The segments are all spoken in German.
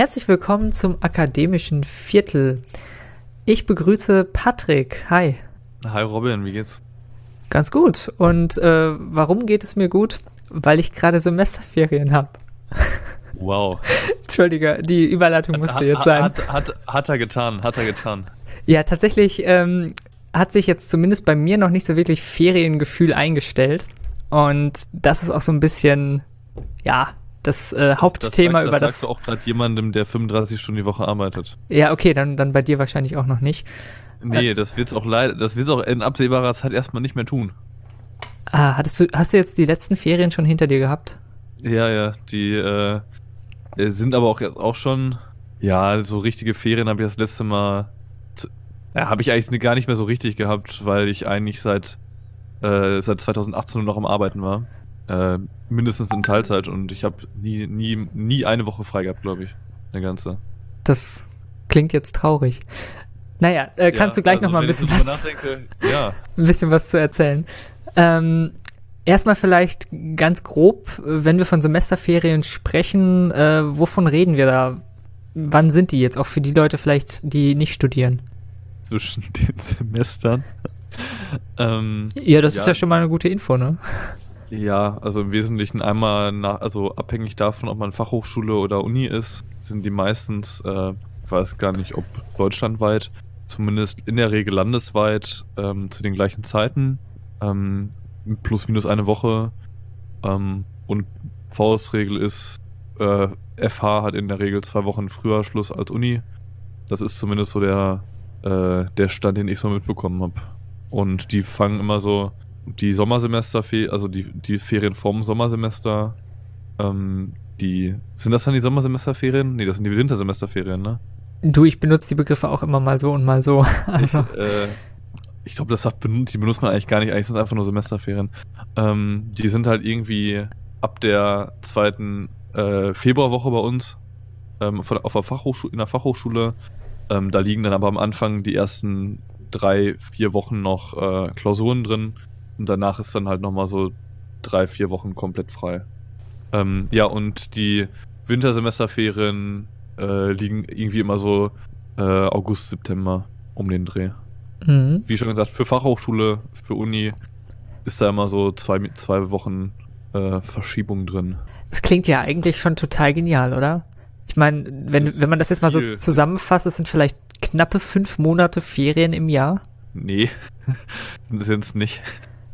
Herzlich willkommen zum akademischen Viertel. Ich begrüße Patrick. Hi. Hi Robin, wie geht's? Ganz gut. Und äh, warum geht es mir gut? Weil ich gerade Semesterferien habe. Wow. Entschuldige, die Überleitung musste hat, jetzt sein. Hat, hat, hat, er getan, hat er getan. Ja, tatsächlich ähm, hat sich jetzt zumindest bei mir noch nicht so wirklich Feriengefühl eingestellt. Und das ist auch so ein bisschen, ja, das äh, Hauptthema das, das über das. sagst du auch gerade jemandem, der 35 Stunden die Woche arbeitet. Ja, okay, dann, dann bei dir wahrscheinlich auch noch nicht. Nee, äh, das wird's auch leider, das wird's auch in absehbarer Zeit erstmal nicht mehr tun. Ah, hattest du, hast du jetzt die letzten Ferien schon hinter dir gehabt? Ja, ja, die äh, sind aber auch, auch schon, ja, so richtige Ferien habe ich das letzte Mal, ja, habe ich eigentlich gar nicht mehr so richtig gehabt, weil ich eigentlich seit, äh, seit 2018 nur noch am Arbeiten war. Äh, mindestens in Teilzeit und ich habe nie, nie, nie eine Woche frei gehabt, glaube ich. Eine ganze. Das klingt jetzt traurig. Naja, äh, kannst ja, du gleich also, noch mal ein bisschen was, ja. ein bisschen was zu erzählen. Ähm, erstmal vielleicht ganz grob, wenn wir von Semesterferien sprechen, äh, wovon reden wir da? Wann sind die jetzt auch für die Leute vielleicht, die nicht studieren? Zwischen den Semestern. ähm, ja, das ja. ist ja schon mal eine gute Info, ne? Ja, also im Wesentlichen einmal nach, also abhängig davon, ob man Fachhochschule oder Uni ist, sind die meistens, äh, ich weiß gar nicht, ob deutschlandweit, zumindest in der Regel landesweit, ähm, zu den gleichen Zeiten, ähm, plus minus eine Woche. Ähm, und Faustregel ist, äh, FH hat in der Regel zwei Wochen früher Schluss als Uni. Das ist zumindest so der, äh, der Stand, den ich so mitbekommen habe. Und die fangen immer so die Sommersemester, also die, die Ferien vom Sommersemester, ähm, die, sind das dann die Sommersemesterferien? Nee, das sind die Wintersemesterferien, ne? Du, ich benutze die Begriffe auch immer mal so und mal so. Also. Ich, äh, ich glaube, das sagt, die benutzt man eigentlich gar nicht, eigentlich sind es einfach nur Semesterferien. Ähm, die sind halt irgendwie ab der zweiten äh, Februarwoche bei uns ähm, von, auf der Fachhochschule, in der Fachhochschule. Ähm, da liegen dann aber am Anfang die ersten drei, vier Wochen noch äh, Klausuren drin. Und danach ist dann halt nochmal so drei, vier Wochen komplett frei. Ähm, ja, und die Wintersemesterferien äh, liegen irgendwie immer so äh, August, September um den Dreh. Mhm. Wie schon gesagt, für Fachhochschule, für Uni ist da immer so zwei, zwei Wochen äh, Verschiebung drin. Das klingt ja eigentlich schon total genial, oder? Ich meine, wenn, wenn man das jetzt mal so zusammenfasst, es sind vielleicht knappe fünf Monate Ferien im Jahr. Nee, sind es nicht.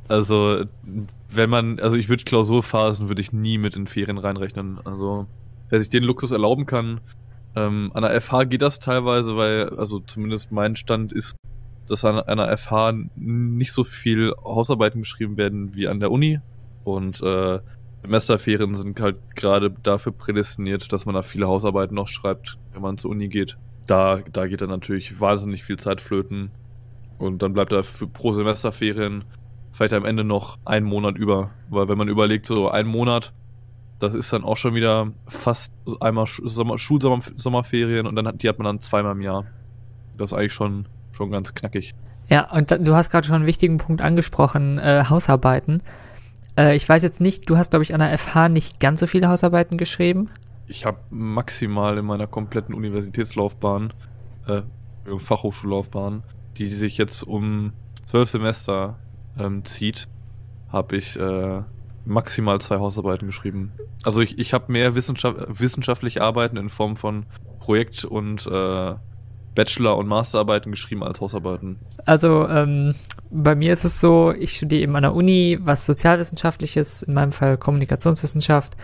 Also, wenn man, also ich würde Klausurphasen würde ich nie mit in Ferien reinrechnen. Also, wer sich den Luxus erlauben kann, ähm, an der FH geht das teilweise, weil, also zumindest mein Stand ist, dass an einer FH nicht so viel Hausarbeiten geschrieben werden wie an der Uni. Und äh, Semesterferien sind halt gerade dafür prädestiniert, dass man da viele Hausarbeiten noch schreibt, wenn man zur Uni geht. Da, da geht dann natürlich wahnsinnig viel Zeit flöten. Und dann bleibt da für, pro Semesterferien vielleicht am Ende noch einen Monat über. Weil wenn man überlegt, so ein Monat, das ist dann auch schon wieder fast einmal Sommer, Schulsommerferien und dann die hat man dann zweimal im Jahr. Das ist eigentlich schon, schon ganz knackig. Ja, und da, du hast gerade schon einen wichtigen Punkt angesprochen, äh, Hausarbeiten. Äh, ich weiß jetzt nicht, du hast, glaube ich, an der FH nicht ganz so viele Hausarbeiten geschrieben. Ich habe maximal in meiner kompletten Universitätslaufbahn, äh, Fachhochschullaufbahn, die sich jetzt um zwölf Semester ähm, zieht, habe ich äh, maximal zwei Hausarbeiten geschrieben. Also ich, ich habe mehr Wissenschaft, wissenschaftliche Arbeiten in Form von Projekt- und äh, Bachelor- und Masterarbeiten geschrieben als Hausarbeiten. Also ähm, bei mir ist es so, ich studiere eben an der Uni was Sozialwissenschaftliches, in meinem Fall Kommunikationswissenschaft.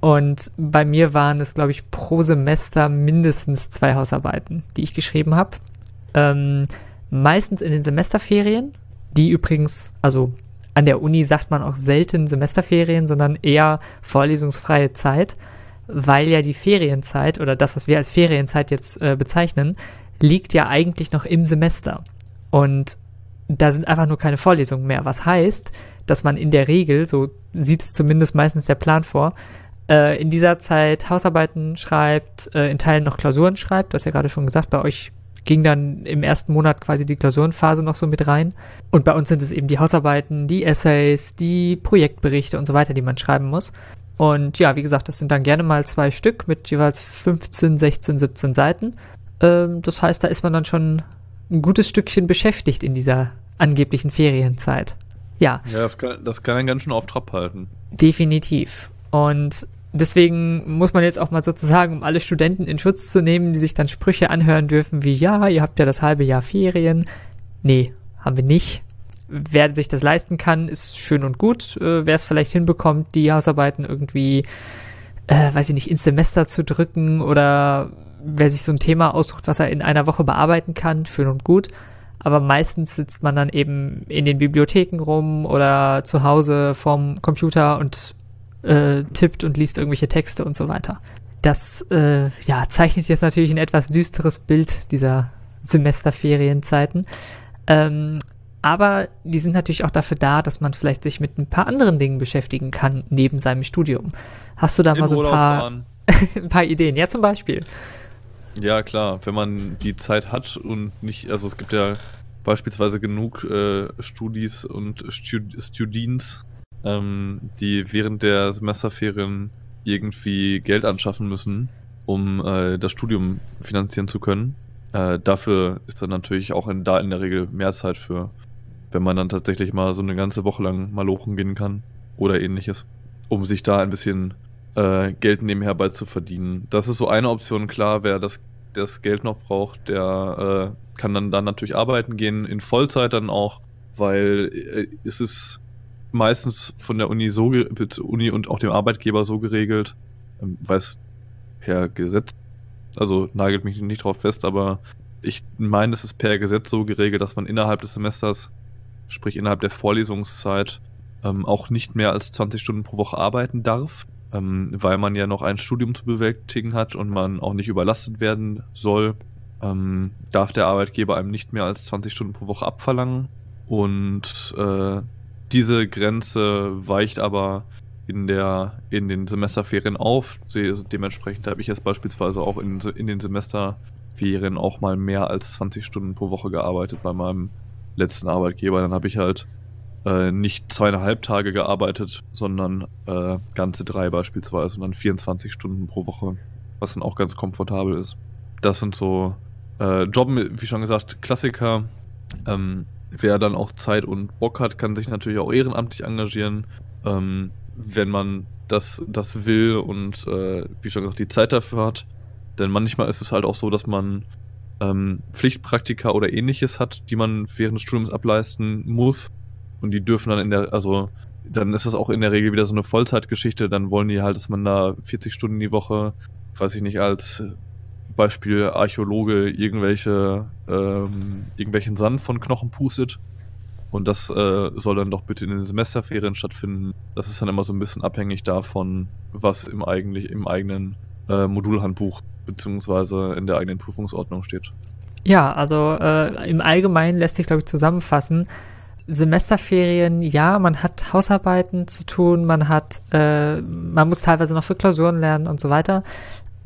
Und bei mir waren es, glaube ich, pro Semester mindestens zwei Hausarbeiten, die ich geschrieben habe. Ähm, meistens in den Semesterferien, die übrigens, also an der Uni sagt man auch selten Semesterferien, sondern eher vorlesungsfreie Zeit, weil ja die Ferienzeit oder das, was wir als Ferienzeit jetzt äh, bezeichnen, liegt ja eigentlich noch im Semester. Und da sind einfach nur keine Vorlesungen mehr. Was heißt, dass man in der Regel, so sieht es zumindest meistens der Plan vor, äh, in dieser Zeit Hausarbeiten schreibt, äh, in Teilen noch Klausuren schreibt. Du hast ja gerade schon gesagt, bei euch ging dann im ersten Monat quasi die Klausurenphase noch so mit rein. Und bei uns sind es eben die Hausarbeiten, die Essays, die Projektberichte und so weiter, die man schreiben muss. Und ja, wie gesagt, das sind dann gerne mal zwei Stück mit jeweils 15, 16, 17 Seiten. Ähm, das heißt, da ist man dann schon ein gutes Stückchen beschäftigt in dieser angeblichen Ferienzeit. Ja. Ja, das kann, das kann einen ganz schön auf Trab halten. Definitiv. Und deswegen muss man jetzt auch mal sozusagen, um alle Studenten in Schutz zu nehmen, die sich dann Sprüche anhören dürfen wie, ja, ihr habt ja das halbe Jahr Ferien. Nee, haben wir nicht. Wer sich das leisten kann, ist schön und gut. Äh, Wer es vielleicht hinbekommt, die Hausarbeiten irgendwie, äh, weiß ich nicht, ins Semester zu drücken oder wer sich so ein Thema aussucht, was er in einer Woche bearbeiten kann, schön und gut. Aber meistens sitzt man dann eben in den Bibliotheken rum oder zu Hause vorm Computer und äh, tippt und liest irgendwelche Texte und so weiter. Das äh, ja, zeichnet jetzt natürlich ein etwas düsteres Bild dieser Semesterferienzeiten. Ähm, aber die sind natürlich auch dafür da, dass man vielleicht sich mit ein paar anderen Dingen beschäftigen kann neben seinem Studium. Hast du da In mal so ein paar, ein paar Ideen? Ja, zum Beispiel. Ja, klar, wenn man die Zeit hat und nicht, also es gibt ja beispielsweise genug äh, Studis und Stud ähm, die während der Semesterferien irgendwie Geld anschaffen müssen, um äh, das Studium finanzieren zu können. Äh, dafür ist dann natürlich auch in, da in der Regel mehr Zeit für, wenn man dann tatsächlich mal so eine ganze Woche lang malochen gehen kann oder ähnliches, um sich da ein bisschen äh, Geld nebenher bei zu verdienen. Das ist so eine Option, klar, wer das, das Geld noch braucht, der äh, kann dann, dann natürlich arbeiten gehen, in Vollzeit dann auch, weil äh, es ist meistens von der Uni so mit Uni und auch dem Arbeitgeber so geregelt, ähm, weil es per Gesetz, also nagelt mich nicht drauf fest, aber ich meine, es ist per Gesetz so geregelt, dass man innerhalb des Semesters, sprich innerhalb der Vorlesungszeit, ähm, auch nicht mehr als 20 Stunden pro Woche arbeiten darf, ähm, weil man ja noch ein Studium zu bewältigen hat und man auch nicht überlastet werden soll, ähm, darf der Arbeitgeber einem nicht mehr als 20 Stunden pro Woche abverlangen. Und äh, diese Grenze weicht aber in, der, in den Semesterferien auf. Dementsprechend habe ich jetzt beispielsweise auch in, in den Semesterferien auch mal mehr als 20 Stunden pro Woche gearbeitet bei meinem letzten Arbeitgeber. Dann habe ich halt äh, nicht zweieinhalb Tage gearbeitet, sondern äh, ganze drei beispielsweise und dann 24 Stunden pro Woche, was dann auch ganz komfortabel ist. Das sind so äh, Jobben, wie schon gesagt, Klassiker. Ähm, wer dann auch Zeit und Bock hat, kann sich natürlich auch ehrenamtlich engagieren, ähm, wenn man das, das will und äh, wie schon gesagt die Zeit dafür hat. Denn manchmal ist es halt auch so, dass man ähm, Pflichtpraktika oder ähnliches hat, die man während des Studiums ableisten muss. Und die dürfen dann in der, also dann ist es auch in der Regel wieder so eine Vollzeitgeschichte. Dann wollen die halt, dass man da 40 Stunden die Woche, weiß ich nicht, als Beispiel Archäologe irgendwelche, ähm, irgendwelchen Sand von Knochen pustet. Und das äh, soll dann doch bitte in den Semesterferien stattfinden. Das ist dann immer so ein bisschen abhängig davon, was im, eigentlich, im eigenen äh, Modulhandbuch beziehungsweise in der eigenen Prüfungsordnung steht. Ja, also äh, im Allgemeinen lässt sich, glaube ich, zusammenfassen. Semesterferien, ja, man hat Hausarbeiten zu tun, man hat, äh, man muss teilweise noch für Klausuren lernen und so weiter.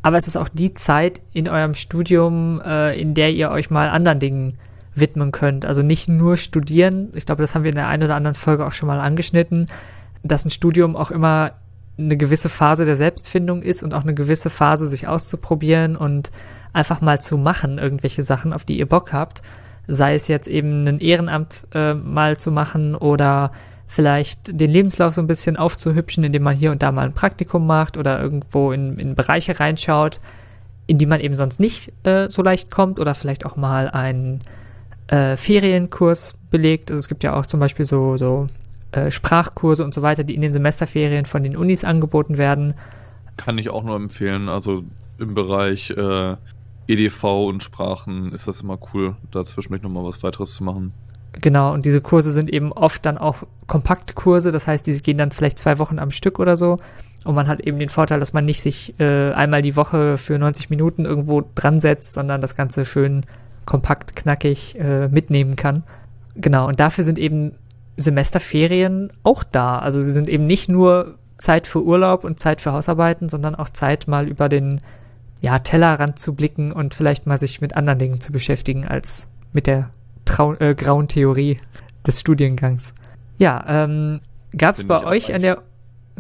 Aber es ist auch die Zeit in eurem Studium, äh, in der ihr euch mal anderen Dingen widmen könnt. Also nicht nur studieren. Ich glaube, das haben wir in der einen oder anderen Folge auch schon mal angeschnitten, dass ein Studium auch immer eine gewisse Phase der Selbstfindung ist und auch eine gewisse Phase, sich auszuprobieren und einfach mal zu machen, irgendwelche Sachen, auf die ihr Bock habt. Sei es jetzt eben ein Ehrenamt äh, mal zu machen oder vielleicht den Lebenslauf so ein bisschen aufzuhübschen, indem man hier und da mal ein Praktikum macht oder irgendwo in, in Bereiche reinschaut, in die man eben sonst nicht äh, so leicht kommt oder vielleicht auch mal einen äh, Ferienkurs belegt. Also es gibt ja auch zum Beispiel so, so äh, Sprachkurse und so weiter, die in den Semesterferien von den Unis angeboten werden. Kann ich auch nur empfehlen. Also im Bereich äh, EDV und Sprachen ist das immer cool, da zwischendurch nochmal was weiteres zu machen. Genau, und diese Kurse sind eben oft dann auch Kompaktkurse, das heißt, die gehen dann vielleicht zwei Wochen am Stück oder so. Und man hat eben den Vorteil, dass man nicht sich äh, einmal die Woche für 90 Minuten irgendwo dran setzt, sondern das Ganze schön kompakt, knackig äh, mitnehmen kann. Genau, und dafür sind eben Semesterferien auch da. Also sie sind eben nicht nur Zeit für Urlaub und Zeit für Hausarbeiten, sondern auch Zeit mal über den ja, Tellerrand zu blicken und vielleicht mal sich mit anderen Dingen zu beschäftigen als mit der Trau äh, grauen Theorie des Studiengangs. Ja, ähm, gab es bei ich euch an der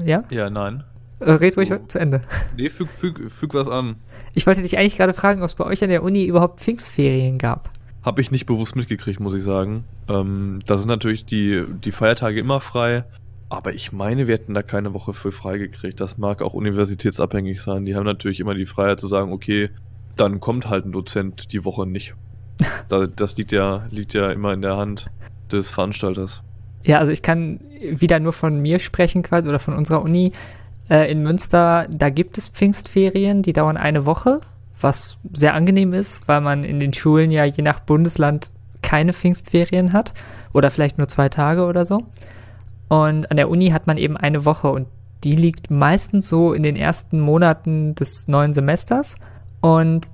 ja? Ja, nein. Äh, red ruhig zu Ende. Nee, füg, füg, füg was an. Ich wollte dich eigentlich gerade fragen, ob es bei euch an der Uni überhaupt Pfingstferien gab. Habe ich nicht bewusst mitgekriegt, muss ich sagen. Ähm, da sind natürlich die, die Feiertage immer frei. Aber ich meine, wir hätten da keine Woche für frei gekriegt. Das mag auch universitätsabhängig sein. Die haben natürlich immer die Freiheit zu sagen, okay, dann kommt halt ein Dozent die Woche nicht. das liegt ja, liegt ja immer in der Hand des Veranstalters. Ja, also ich kann wieder nur von mir sprechen quasi oder von unserer Uni. Äh, in Münster, da gibt es Pfingstferien, die dauern eine Woche, was sehr angenehm ist, weil man in den Schulen ja je nach Bundesland keine Pfingstferien hat oder vielleicht nur zwei Tage oder so. Und an der Uni hat man eben eine Woche und die liegt meistens so in den ersten Monaten des neuen Semesters. Und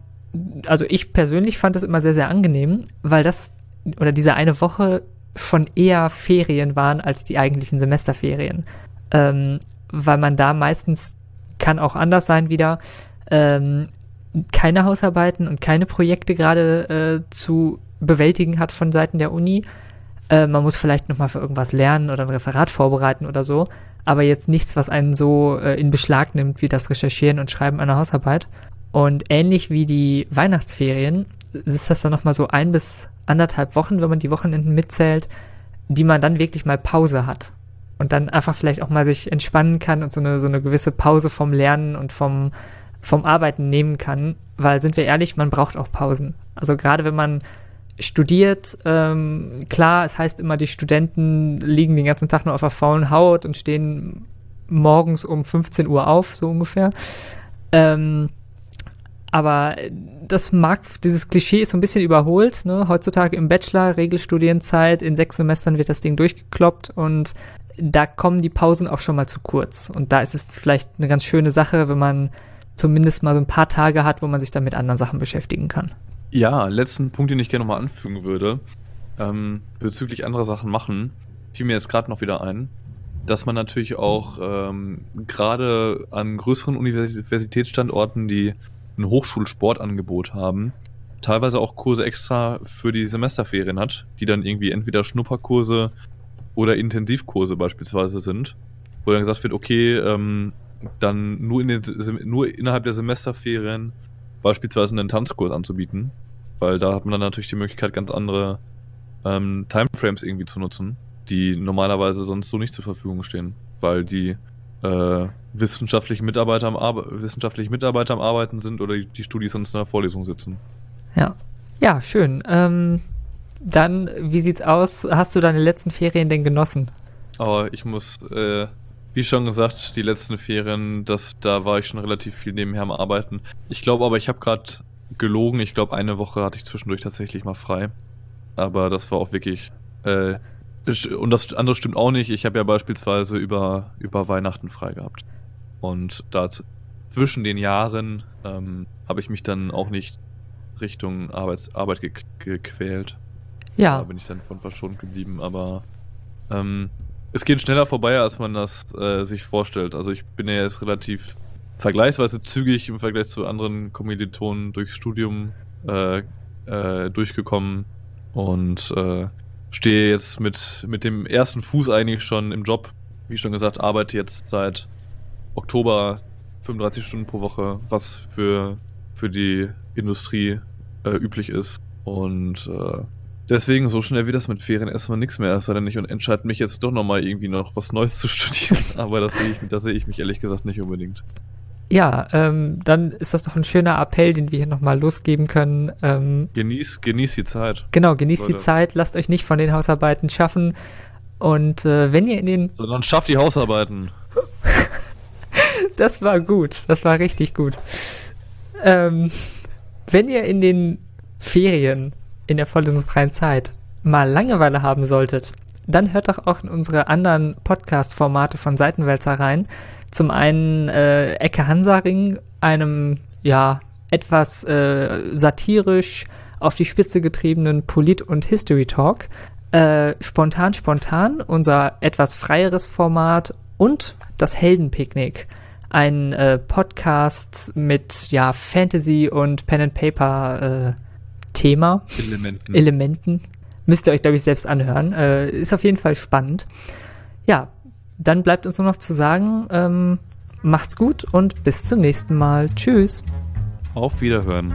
also ich persönlich fand das immer sehr, sehr angenehm, weil das oder diese eine Woche schon eher Ferien waren als die eigentlichen Semesterferien. Ähm, weil man da meistens kann auch anders sein wieder, ähm, keine Hausarbeiten und keine Projekte gerade äh, zu bewältigen hat von Seiten der Uni. Äh, man muss vielleicht nochmal für irgendwas lernen oder ein Referat vorbereiten oder so, aber jetzt nichts, was einen so äh, in Beschlag nimmt wie das Recherchieren und Schreiben einer Hausarbeit. Und ähnlich wie die Weihnachtsferien ist das dann nochmal so ein bis anderthalb Wochen, wenn man die Wochenenden mitzählt, die man dann wirklich mal Pause hat. Und dann einfach vielleicht auch mal sich entspannen kann und so eine, so eine gewisse Pause vom Lernen und vom, vom Arbeiten nehmen kann. Weil, sind wir ehrlich, man braucht auch Pausen. Also gerade wenn man studiert, ähm, klar, es heißt immer, die Studenten liegen den ganzen Tag nur auf der faulen Haut und stehen morgens um 15 Uhr auf, so ungefähr. Ähm, aber das mag, dieses Klischee ist so ein bisschen überholt. Ne? Heutzutage im Bachelor, Regelstudienzeit, in sechs Semestern wird das Ding durchgekloppt und da kommen die Pausen auch schon mal zu kurz. Und da ist es vielleicht eine ganz schöne Sache, wenn man zumindest mal so ein paar Tage hat, wo man sich dann mit anderen Sachen beschäftigen kann. Ja, letzten Punkt, den ich gerne nochmal anfügen würde, ähm, bezüglich anderer Sachen machen, fiel mir jetzt gerade noch wieder ein, dass man natürlich auch ähm, gerade an größeren Universitätsstandorten, die ein Hochschulsportangebot haben, teilweise auch Kurse extra für die Semesterferien hat, die dann irgendwie entweder Schnupperkurse oder Intensivkurse beispielsweise sind, wo dann gesagt wird, okay, ähm, dann nur, in den, nur innerhalb der Semesterferien beispielsweise einen Tanzkurs anzubieten, weil da hat man dann natürlich die Möglichkeit, ganz andere ähm, Timeframes irgendwie zu nutzen, die normalerweise sonst so nicht zur Verfügung stehen, weil die äh, wissenschaftliche Mitarbeiter am Arbe wissenschaftliche Mitarbeiter am Arbeiten sind oder die, die Studis sonst in der Vorlesung sitzen. Ja. Ja, schön. Ähm, dann, wie sieht's aus? Hast du deine letzten Ferien denn genossen? Aber ich muss, äh, wie schon gesagt, die letzten Ferien, das, da war ich schon relativ viel nebenher am Arbeiten. Ich glaube aber, ich habe gerade gelogen. Ich glaube, eine Woche hatte ich zwischendurch tatsächlich mal frei. Aber das war auch wirklich äh, und das andere stimmt auch nicht. Ich habe ja beispielsweise über, über Weihnachten frei gehabt. Und da zwischen den Jahren ähm, habe ich mich dann auch nicht Richtung Arbeits Arbeit ge gequält. Ja. Da bin ich dann von verschont geblieben, aber ähm, es geht schneller vorbei, als man das äh, sich vorstellt. Also ich bin ja jetzt relativ vergleichsweise zügig im Vergleich zu anderen Kommilitonen durchs Studium äh, äh, durchgekommen und äh, stehe jetzt mit, mit dem ersten Fuß eigentlich schon im Job. Wie schon gesagt, arbeite jetzt seit Oktober 35 Stunden pro Woche, was für, für die Industrie äh, üblich ist. Und äh, deswegen, so schnell wie das mit Ferien erstmal nichts mehr ist, denn ich und entscheide mich jetzt doch nochmal irgendwie noch was Neues zu studieren. Aber das sehe ich, das sehe ich mich ehrlich gesagt nicht unbedingt. Ja, ähm, dann ist das doch ein schöner Appell, den wir hier nochmal losgeben können. Ähm, genieß, genieß die Zeit. Genau, genießt Leute. die Zeit, lasst euch nicht von den Hausarbeiten schaffen. Und äh, wenn ihr in den. Sondern schafft die Hausarbeiten. das war gut, das war richtig gut. Ähm, wenn ihr in den Ferien, in der vorlesungsfreien Zeit, mal Langeweile haben solltet, dann hört doch auch in unsere anderen Podcast-Formate von Seitenwälzer rein. Zum einen äh, Ecke Hansaring, einem ja etwas äh, satirisch auf die Spitze getriebenen Polit- und History Talk. Äh, spontan, spontan, unser etwas freieres Format und das Heldenpicknick. Ein äh, Podcast mit ja Fantasy und Pen and Paper äh, Thema. Elementen. Elementen. Müsst ihr euch, glaube ich, selbst anhören. Äh, ist auf jeden Fall spannend. Ja, dann bleibt uns nur noch zu sagen, ähm, macht's gut und bis zum nächsten Mal. Tschüss. Auf Wiederhören.